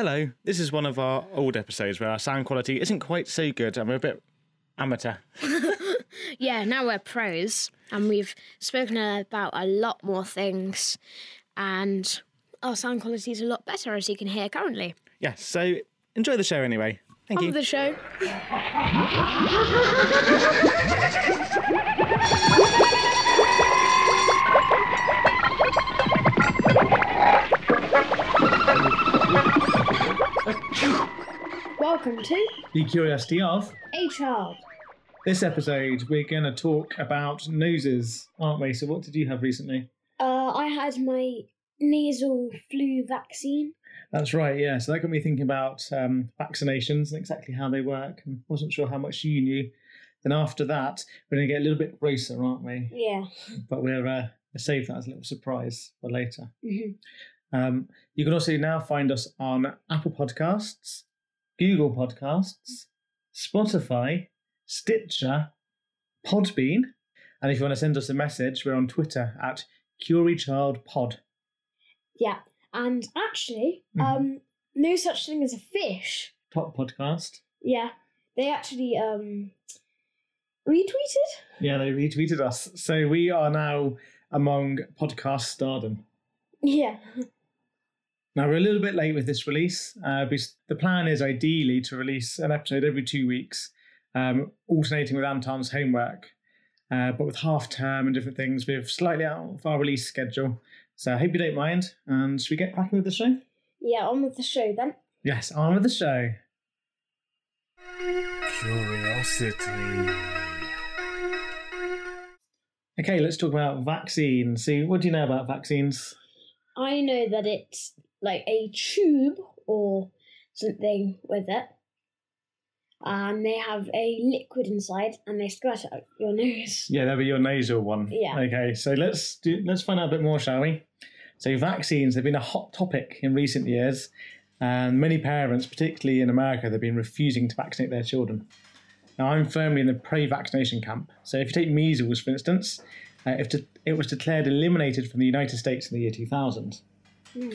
Hello, this is one of our old episodes where our sound quality isn't quite so good and we're a bit amateur. Yeah, now we're pros and we've spoken about a lot more things and our sound quality is a lot better as you can hear currently. Yes, so enjoy the show anyway. Thank On you. the show. Welcome to The curiosity of. A Child. This episode, we're going to talk about noses, aren't we? So, what did you have recently? Uh, I had my nasal flu vaccine. That's right, yeah. So, that got me thinking about um, vaccinations and exactly how they work, and wasn't sure how much you knew. Then, after that, we're going to get a little bit grosser, aren't we? Yeah. But we're uh, save that as a little surprise for later. Mhm. Um, you can also now find us on Apple Podcasts, Google Podcasts, Spotify, Stitcher, Podbean, and if you want to send us a message, we're on Twitter at curichildpod. Yeah. And actually, Mhm. um, no such thing as a fish. Top podcast. Yeah. They actually um retweeted. Yeah, they retweeted us. So we are now among podcast stardom. Yeah. Now we're a little bit late with this release uh, because the plan is ideally to release an episode every two weeks, um, alternating with Anton's homework. Uh, but with half term and different things, we're slightly out of our release schedule. So I hope you don't mind. And should we get cracking with the show? Yeah, on with the show then. Yes, on with the show. Curiosity. Okay, let's talk about vaccines. See, what do you know about vaccines? I know that it's like a tube or something with it. And they have a liquid inside and they squirt it up your nose. Yeah, that'll be your nasal one. Yeah. Okay, so let's do, let's find out a bit more, shall we? So vaccines have been a hot topic in recent years, and many parents, particularly in America, they've been refusing to vaccinate their children. Now, I'm firmly in the pre-vaccination camp. So if you take measles, for instance, uh, if de- it was declared eliminated from the United States in the year 2000, Hmm.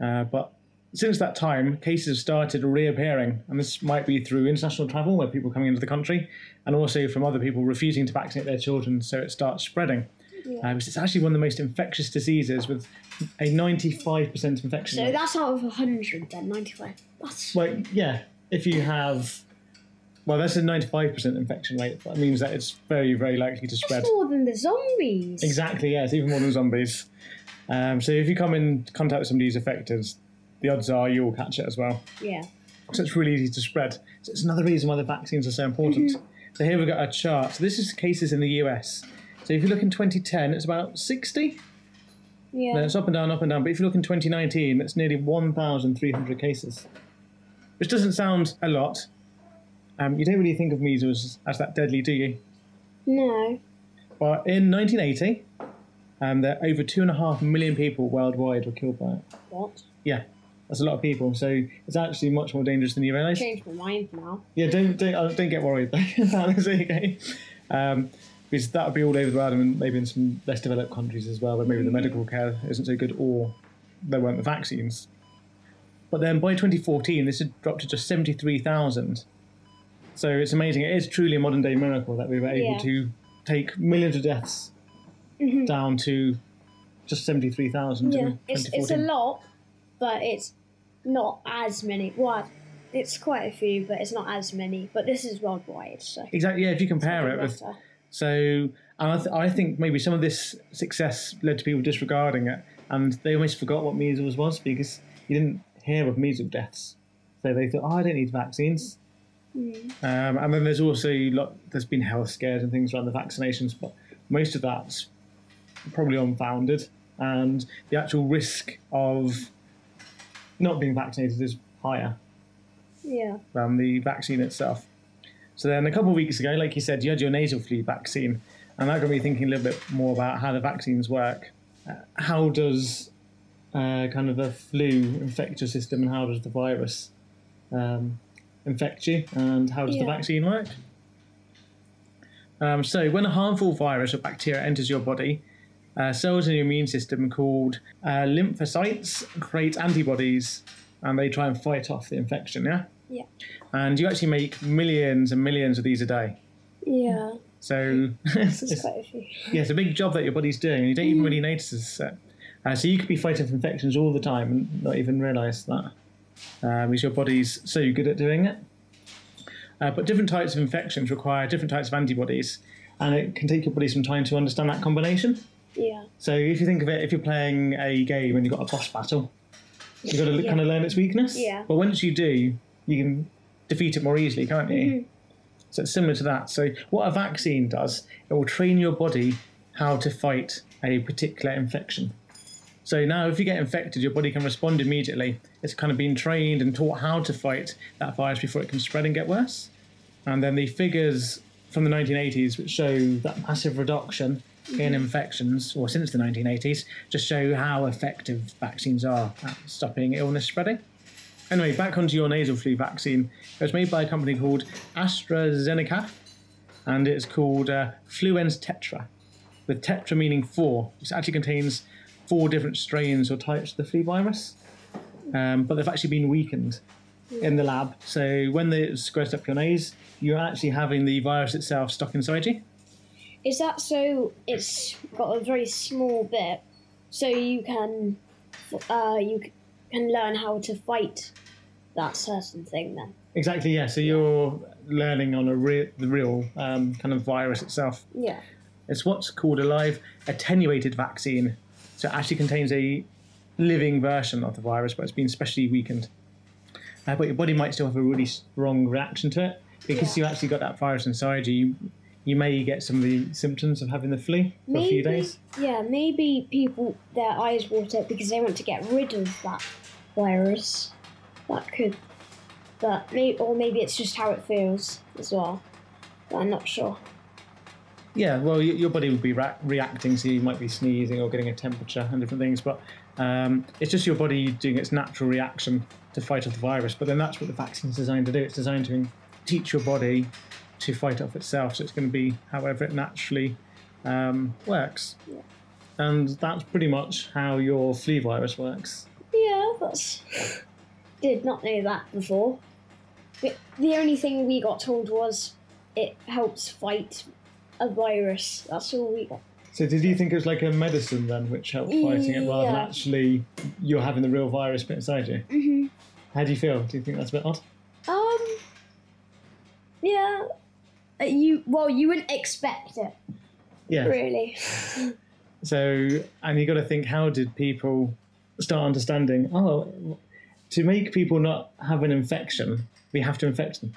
Uh, but since that time, cases have started reappearing, and this might be through international travel, where people are coming into the country, and also from other people refusing to vaccinate their children, so it starts spreading. Yeah. Uh, it's actually one of the most infectious diseases, with a 95% infection So rate. that's out of 100 then, 95. That's. well, yeah, if you have, well, that's a 95% infection rate. That means that it's very, very likely to spread. That's more than the zombies. Exactly, yeah, it's even more than zombies. Um, so if you come in contact with somebody who's affected, the odds are you'll catch it as well. Yeah. So it's really easy to spread. So it's another reason why the vaccines are so important. So here we've got a chart. So this is cases in the US. So if you look in 2010, it's about 60. Yeah. Then it's up and down, up and down. But if you look in 2019, it's nearly 1,300 cases, which doesn't sound a lot. Um, you don't really think of measles as that deadly, do you? No. But in 1980, um, there over two and a half million people worldwide were killed by it. What? Yeah, that's a lot of people. So it's actually much more dangerous than you realise. Changed my mind now. Yeah, don't don't, uh, don't get worried. That's okay. Um, because that would be all over the world and maybe in some less developed countries as well, where maybe the medical care isn't so good or there weren't the vaccines. But then by 2014, this had dropped to just 73,000. So it's amazing. It is truly a modern day miracle that we were able Yeah. to take millions of deaths Mhm. down to just 73,000 Yeah. It's, it's a lot, but it's not as many. What? It's quite a few, but it's not as many. But this is worldwide, so. Exactly, yeah, if you compare it with So, and I, th- I think maybe some of this success led to people disregarding it, and they almost forgot what measles was because you didn't hear of measles deaths. So they thought, oh, I don't need vaccines. Mm. Um, and then there's also lot, there's been health scares and things around the vaccinations, but most of that's probably unfounded, and the actual risk of not being vaccinated is higher Yeah. than the vaccine itself. So then a couple of weeks ago, like you said, you had your nasal flu vaccine, and that got me thinking a little bit more about how the vaccines work. Uh, how does uh, kind of a flu infect your system, and how does the virus um, infect you, and how does the vaccine work? Um, so when a harmful virus or bacteria enters your body, uh, cells in your immune system called uh, lymphocytes create antibodies and they try and fight off the infection. Yeah. Yeah. And you actually make millions and millions of these a day. Yeah. So it's, It's quite a few. yeah, it's a big job that your body's doing, and you don't even really notice this. Uh, so you could be fighting off infections all the time and not even realise that, uh, because your body's so good at doing it. Uh, but different types of infections require different types of antibodies, and it can take your body some time to understand that combination. Yeah. So if you think of it, if you're playing a game and you've got a boss battle, you've got to Yeah. kind of learn its weakness. Yeah. But once you do, you can defeat it more easily, can't you? Mm-hmm. So it's similar to that. So what a vaccine does, it will train your body how to fight a particular infection. So now, if you get infected, your body can respond immediately. It's kind of been trained and taught how to fight that virus before it can spread and get worse. And then the figures from the 1980s, which show that massive reduction in infections, or since the 1980s, to show how effective vaccines are at stopping illness spreading. Anyway, back onto your nasal flu vaccine. It was made by a company called AstraZeneca, and it's called uh, Fluenz Tetra, with tetra meaning four. It actually contains four different strains or types of the flu virus, um, but they've actually been weakened in the lab. So when they squirted up your nose, you're actually having the virus itself stuck inside you. Is that so? It's got a very small bit, so you can, uh, you can learn how to fight that certain thing. Then. Exactly, yeah. So you're learning on a re- the real um, kind of virus itself. Yeah. It's what's called a live attenuated vaccine. So it actually contains a living version of the virus, but it's been specially weakened. Uh, but your body might still have a really strong reaction to it because Yeah. you actually got that virus inside you. You, may get some of the symptoms of having the flu for Maybe. a few days. Yeah. Maybe people their eyes water because they want to get rid of that virus. That could. But maybe, or maybe it's just how it feels as well. But I'm not sure. Yeah, well, your body would be ra- reacting, so you might be sneezing or getting a temperature and different things. But um, it's just your body doing its natural reaction to fight off the virus. But then that's what the vaccine's designed to do. It's designed to teach your body to fight off itself. So it's going to be however it naturally um, works. And that's pretty much how your flu virus works. Yeah, that's. Did not know that before. The, the only thing we got told was it helps fight a virus. That's all we got. So did you think it was like a medicine then, which helped fighting it, rather than actually you're having the real virus bit inside you? Mm-hmm. How do you feel? Do you think that's a bit odd? Um. Yeah. Uh, you well, you wouldn't expect it, Yeah. really. So, and you got to think, how did people start understanding? Oh, to make people not have an infection, we have to infect them.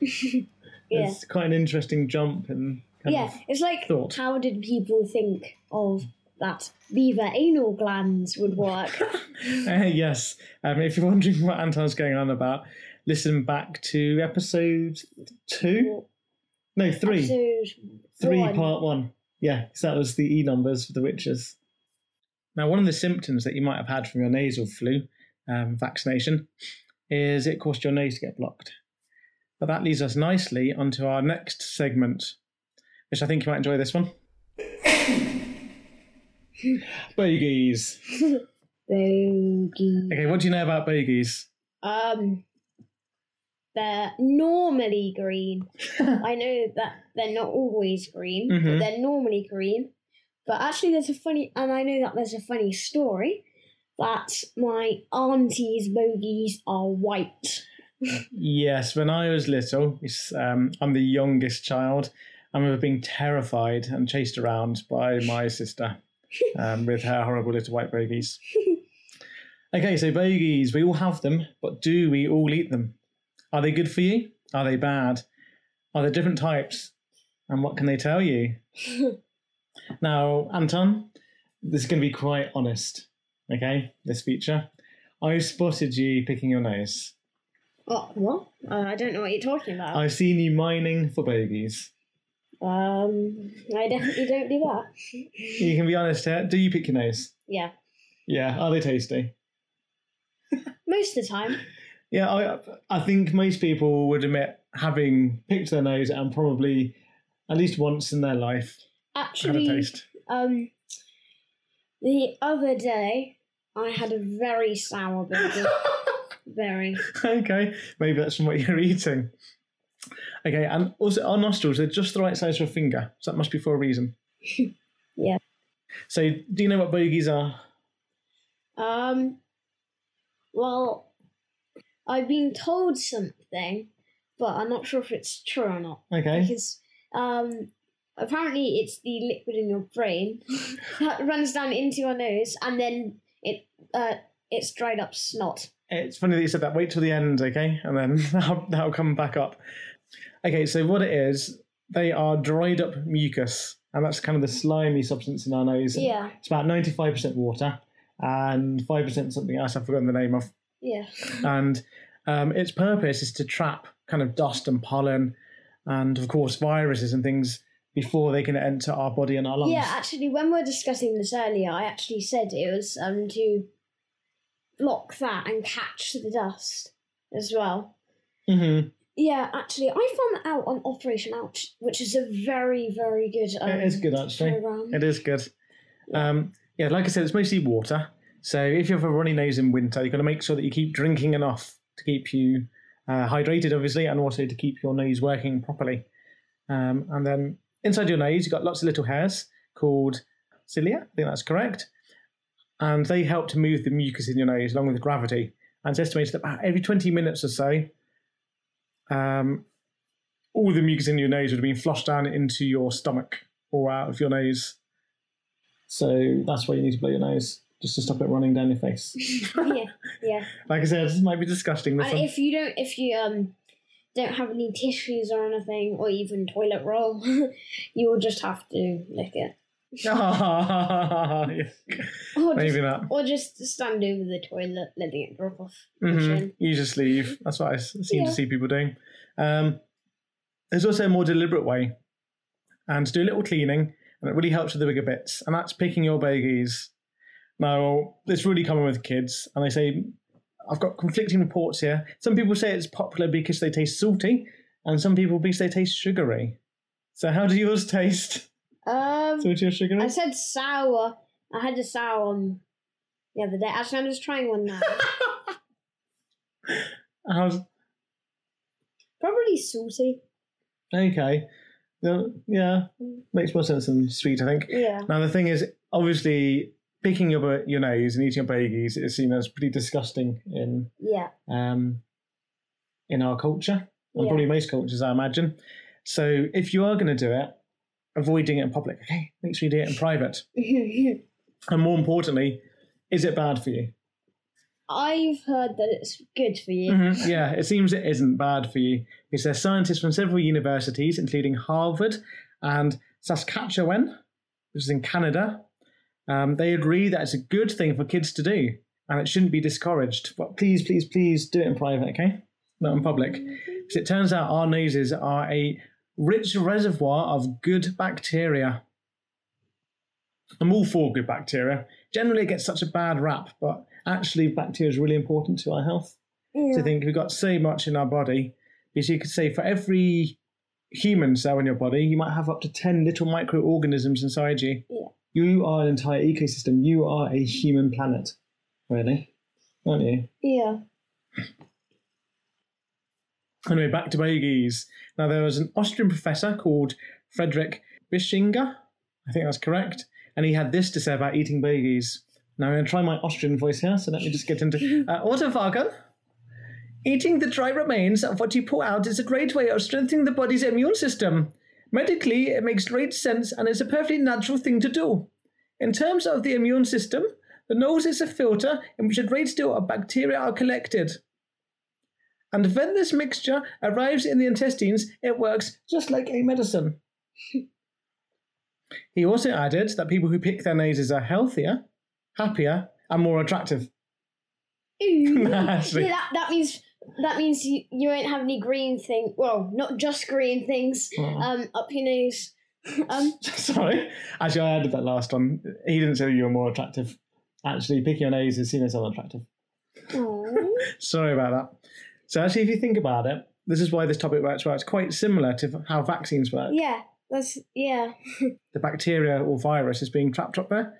Yeah. It's quite an interesting jump and kind Yeah, it's like thought. how did people think of that beaver anal glands would work? Uh, yes. Um, if you're wondering what Anton's going on about, listen back to episode two. No, three. Episode Three, one. part one. Yeah, so that was the E numbers for the witches. Now, one of the symptoms that you might have had from your nasal flu um, vaccination is it caused your nose to get blocked. But that leads us nicely onto our next segment, which I think you might enjoy this one. bogies. Bogey. Okay, what do you know about bogies? Um, they're normally green. I know that they're not always green, Mhm. but they're normally green. But actually, there's a funny, and I know that there's a funny story that my auntie's bogies are white. Yes, when I was little, it's, um, I'm the youngest child. I remember being terrified and chased around by my sister um, with her horrible little white bogies. Okay, so bogies, we all have them, but do we all eat them? Are they good for you? Are they bad? Are there different types? And what can they tell you? now, Anton, this is going to be quite honest, okay? This feature. I spotted you picking your nose. Oh, what? Uh, I don't know what you're talking about. I've seen you mining for bogies. Um, I definitely don't do that. You can be honest here. Do you pick your nose? Yeah, Yeah. Are they tasty? most of the time. Yeah, I, I think most people would admit having picked their nose and probably at least once in their life had a Actually, taste. um, the other day I had a very sour burger. very. okay, maybe that's from what you're eating. Okay, and also our nostrils, they're just the right size for a finger. So that must be for a reason. Yeah. So do you know what bogies are? Um, well, I've been told something, but I'm not sure if it's true or not. Okay. Because um, apparently it's the liquid in your brain that runs down into your nose, and then it uh, it's dried up snot. It's funny that you said that. Wait till the end, okay? And then that'll, that'll come back up. Okay, so what it is, they are dried up mucus, and that's kind of the slimy substance in our nose. Yeah, It's about 95% water and 5% something else I've forgotten the name of. yeah, And um, its purpose is to trap kind of dust and pollen and, of course, viruses and things before they can enter our body and our lungs. yeah. Actually, when we were discussing this earlier, I actually said it was um to block that and catch the dust as well. hmm Yeah, actually, I found that out on Operation Ouch, which is a very, very good. Um, it is good, actually. program. It is good. Um, yeah, like I said, it's mostly water. So if you have a runny nose in winter, you've got to make sure that you keep drinking enough to keep you uh, hydrated, obviously, and also to keep your nose working properly. Um, and then inside your nose, you've got lots of little hairs called cilia. I think that's correct. And they help to move the mucus in your nose along with gravity. And it's estimated that about every 20 minutes or so, um, all the mucus in your nose would have been flushed down into your stomach or out of your nose. So that's why you need to blow your nose, just to stop it running down your face. yeah, yeah. like I said, this might be disgusting. This And one. if you don't, if you um don't have any tissues or anything, or even toilet roll, you will just have to lick it, Yeah, or just, maybe not. or just stand over the toilet, letting it drop off. hmm chin. You just leave. That's what I seem Yeah. to see people doing. Um, there's also a more deliberate way, and to do a little cleaning, and it really helps with the bigger bits, and that's picking your bogies. Now, it's really common with kids, and they say, I've got conflicting reports here. Some people say it's popular because they taste salty, and some people because they taste sugary. So, how do yours taste? Um, Salty or sugary? I said sour. I had a sour one the other day. Actually, I'm just trying one now. How's Probably salty. okay? No, Yeah, makes more sense than sweet, I think. Yeah. Now the thing is, obviously, picking your bo- your nose and eating your bogies is seen as pretty disgusting in Yeah. um, in our culture, and Yeah. probably most cultures, I imagine. So if you are going to do it, avoid doing it in public. Okay, make sure you do it in private. And more importantly, is it bad for you? I've heard that it's good for you. Mhm, Yeah, it seems it isn't bad for you because there's scientists from several universities, including Harvard and Saskatchewan, which is in Canada. Um, they agree that it's a good thing for kids to do and it shouldn't be discouraged. But please, please, please do it in private, okay? Not in public. Because it turns out our noses are a rich reservoir of good bacteria. I'm all for good bacteria. Generally, it gets such a bad rap, but actually, bacteria is really important to our health Yeah. to think we've got so much in our body because you could say for every human cell in your body, you might have up to 10 little microorganisms inside you. Yeah. You are an entire ecosystem. You are a human planet, really, aren't you? Yeah. Anyway, back to bogies. Now, there was an Austrian professor called Frederick Bischinger. I think that's correct. And he had this to say about eating bogies. Now, I'm going to try my Austrian voice here, so let me just get into uh, Autophagen. Eating the dry remains of what you pull out is a great way of strengthening the body's immune system. Medically, it makes great sense and is a perfectly natural thing to do. In terms of the immune system, the nose is a filter in which a great deal of bacteria are collected. And when this mixture arrives in the intestines, it works just like a medicine. he also added that people who pick their noses are healthier, happier, and more attractive. Ooh. Yeah, that, that means that means you, you won't have any green thing. Well, not just green things. Oh. Um, up your nose. um, Sorry. Actually, I added that last one. He didn't say you were more attractive. Actually, picking your nose is seen as unattractive. Sorry about that. So, actually, if you think about it, this is why this topic works well. It's quite similar to how vaccines work. yeah, That's yeah. the bacteria or virus is being trapped up there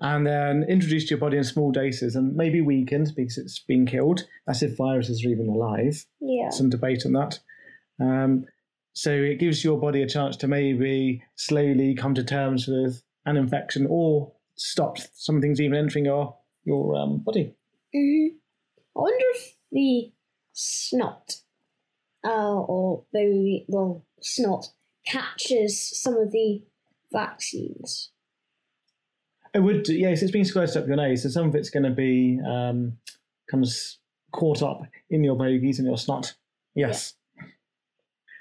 and then introduced to your body in small doses and maybe weakened because it's been killed. That's if viruses are even alive. Yeah. Some debate on that. Um, so it gives your body a chance to maybe slowly come to terms with an infection or stop some things even entering your your um, body. hmm I wonder if the snot, uh, or the well, snot catches some of the vaccines. It would, yes, it's been squirted up your nose, so some of it's going to be um, comes caught up in your bogies and your snot. Yes.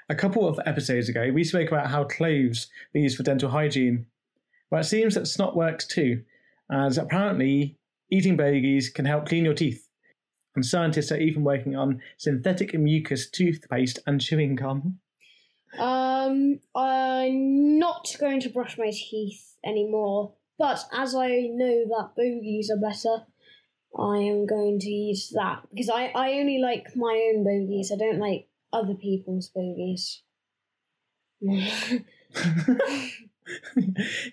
A couple of episodes ago, we spoke about how cloves are used for dental hygiene. Well, it seems that snot works too, as apparently eating bogies can help clean your teeth. And scientists are even working on synthetic mucus toothpaste and chewing gum. Um, I'm not going to brush my teeth anymore, but as I know that bogies are better, I am going to use that because I, I only like my own bogies. I don't like other people's bogies.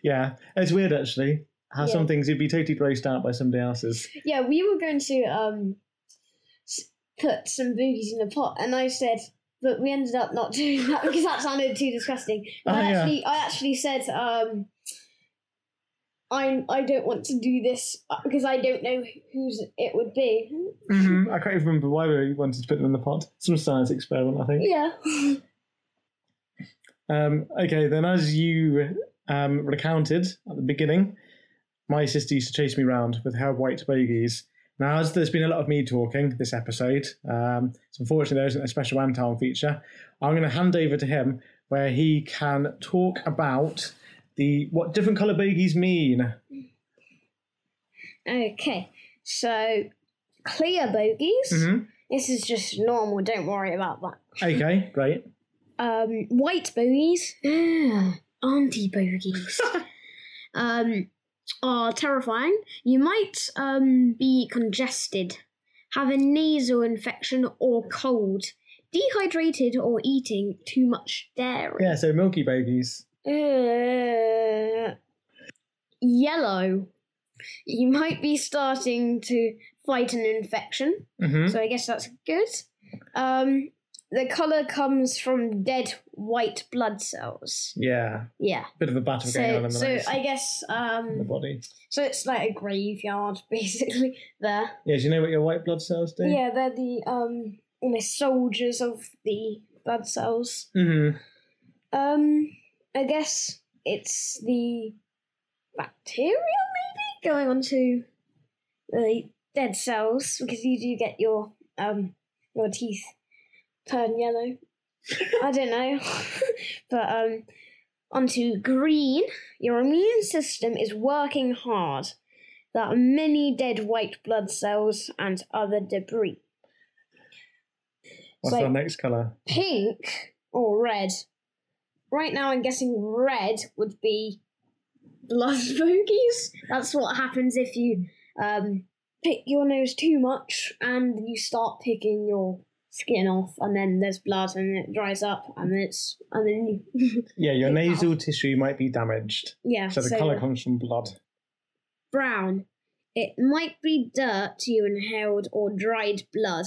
yeah, it's weird actually how some things you'd be totally grossed out by somebody else's. yeah, we were going to um put some bogies in a pot, and I said, but we ended up not doing that because that sounded too disgusting. Oh, I yeah. actually, I actually said, um, I'm, I don't want to do this uh, because I don't know whose it would be. hmm I can't even remember why we wanted to put them in the pot. Some science experiment, I think. Yeah. Um, okay, then as you um, recounted at the beginning, my sister used to chase me around with her white bogies. Now, as there's been a lot of me talking this episode, um, so unfortunately there isn't a special Anton feature. I'm going to hand over to him where he can talk about the what different colour bogies mean. Okay, so clear bogies. hmm This is just normal. Don't worry about that. Okay, great. um, white bogies, auntie bogies, um, are terrifying. You might um, be congested, have a nasal infection or cold, dehydrated, or eating too much dairy. Yeah, so milky bogies. Uh, yellow. You might be starting to fight an infection, hmm so I guess that's good. Um, the color comes from dead white blood cells. Yeah, Yeah. bit of a battle going on in the, so nose, I guess in the um, body. so it's like a graveyard basically there. Yeah, do you know what your white blood cells do? Yeah, they're the um almost soldiers of the blood cells. hmm Um, I guess it's the bacteria maybe going onto the dead cells because you do get your um your teeth turn yellow. I don't know, but um onto green. Your immune system is working hard. There are many dead white blood cells and other debris. What's So- our next colour? pink or red. Right now, I'm guessing red would be blood bogies. That's what happens if you um, pick your nose too much and you start picking your skin off, and then there's blood, and it dries up, and then it's and then you, Yeah, your nasal tissue might be damaged. yeah. So the colour comes from blood. brown. It might be dirt you inhaled or dried blood.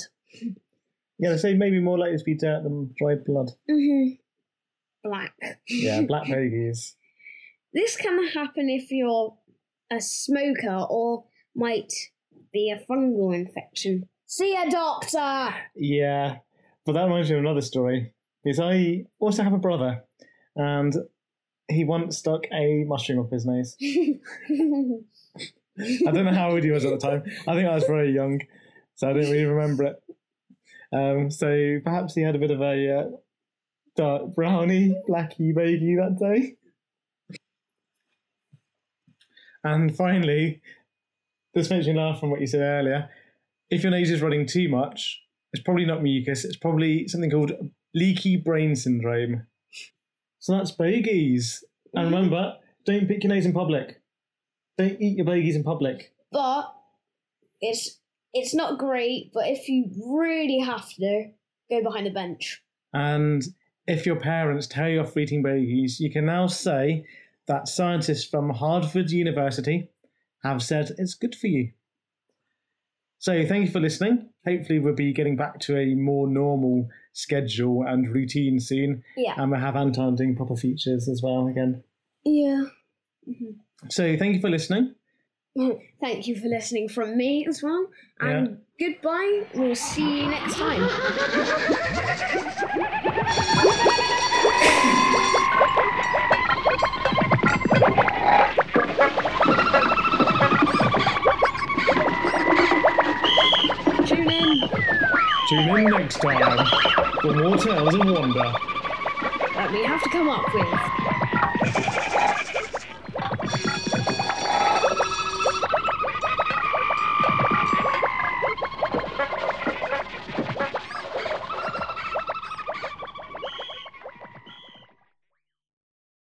Yeah, so maybe more likely to be dirt than dried blood. hmm Black. Yeah, black bogies. This can happen if you're a smoker or might be a fungal infection. See a doctor! Yeah, but that reminds me of another story. Because I also have a brother, and he once stuck a mushroom up his nose. I don't know how old he was at the time. I think I was very young, so I don't really remember it. Um, so perhaps he had a bit of a uh, dark brownie, blacky bogie that day. And finally, this makes me laugh from what you said earlier. If your nose is running too much, it's probably not mucus, it's probably something called leaky brain syndrome. So that's bogies. And remember, don't pick your nose in public. Don't eat your bogies in public. but it's it's not great, but if you really have to, go behind a bench. And if your parents tell you off for eating babies, you can now say that scientists from Harvard University have said it's good for you. So thank you for listening. Hopefully, we'll be getting back to a more normal schedule and routine soon, Yeah. and we'll have Anton doing proper features as well again. Yeah. Mm-hmm. So thank you for listening. Thank you for listening from me as well. And goodbye. We'll see you next time. Tune in next time for more tales of wonder that we have to come up with.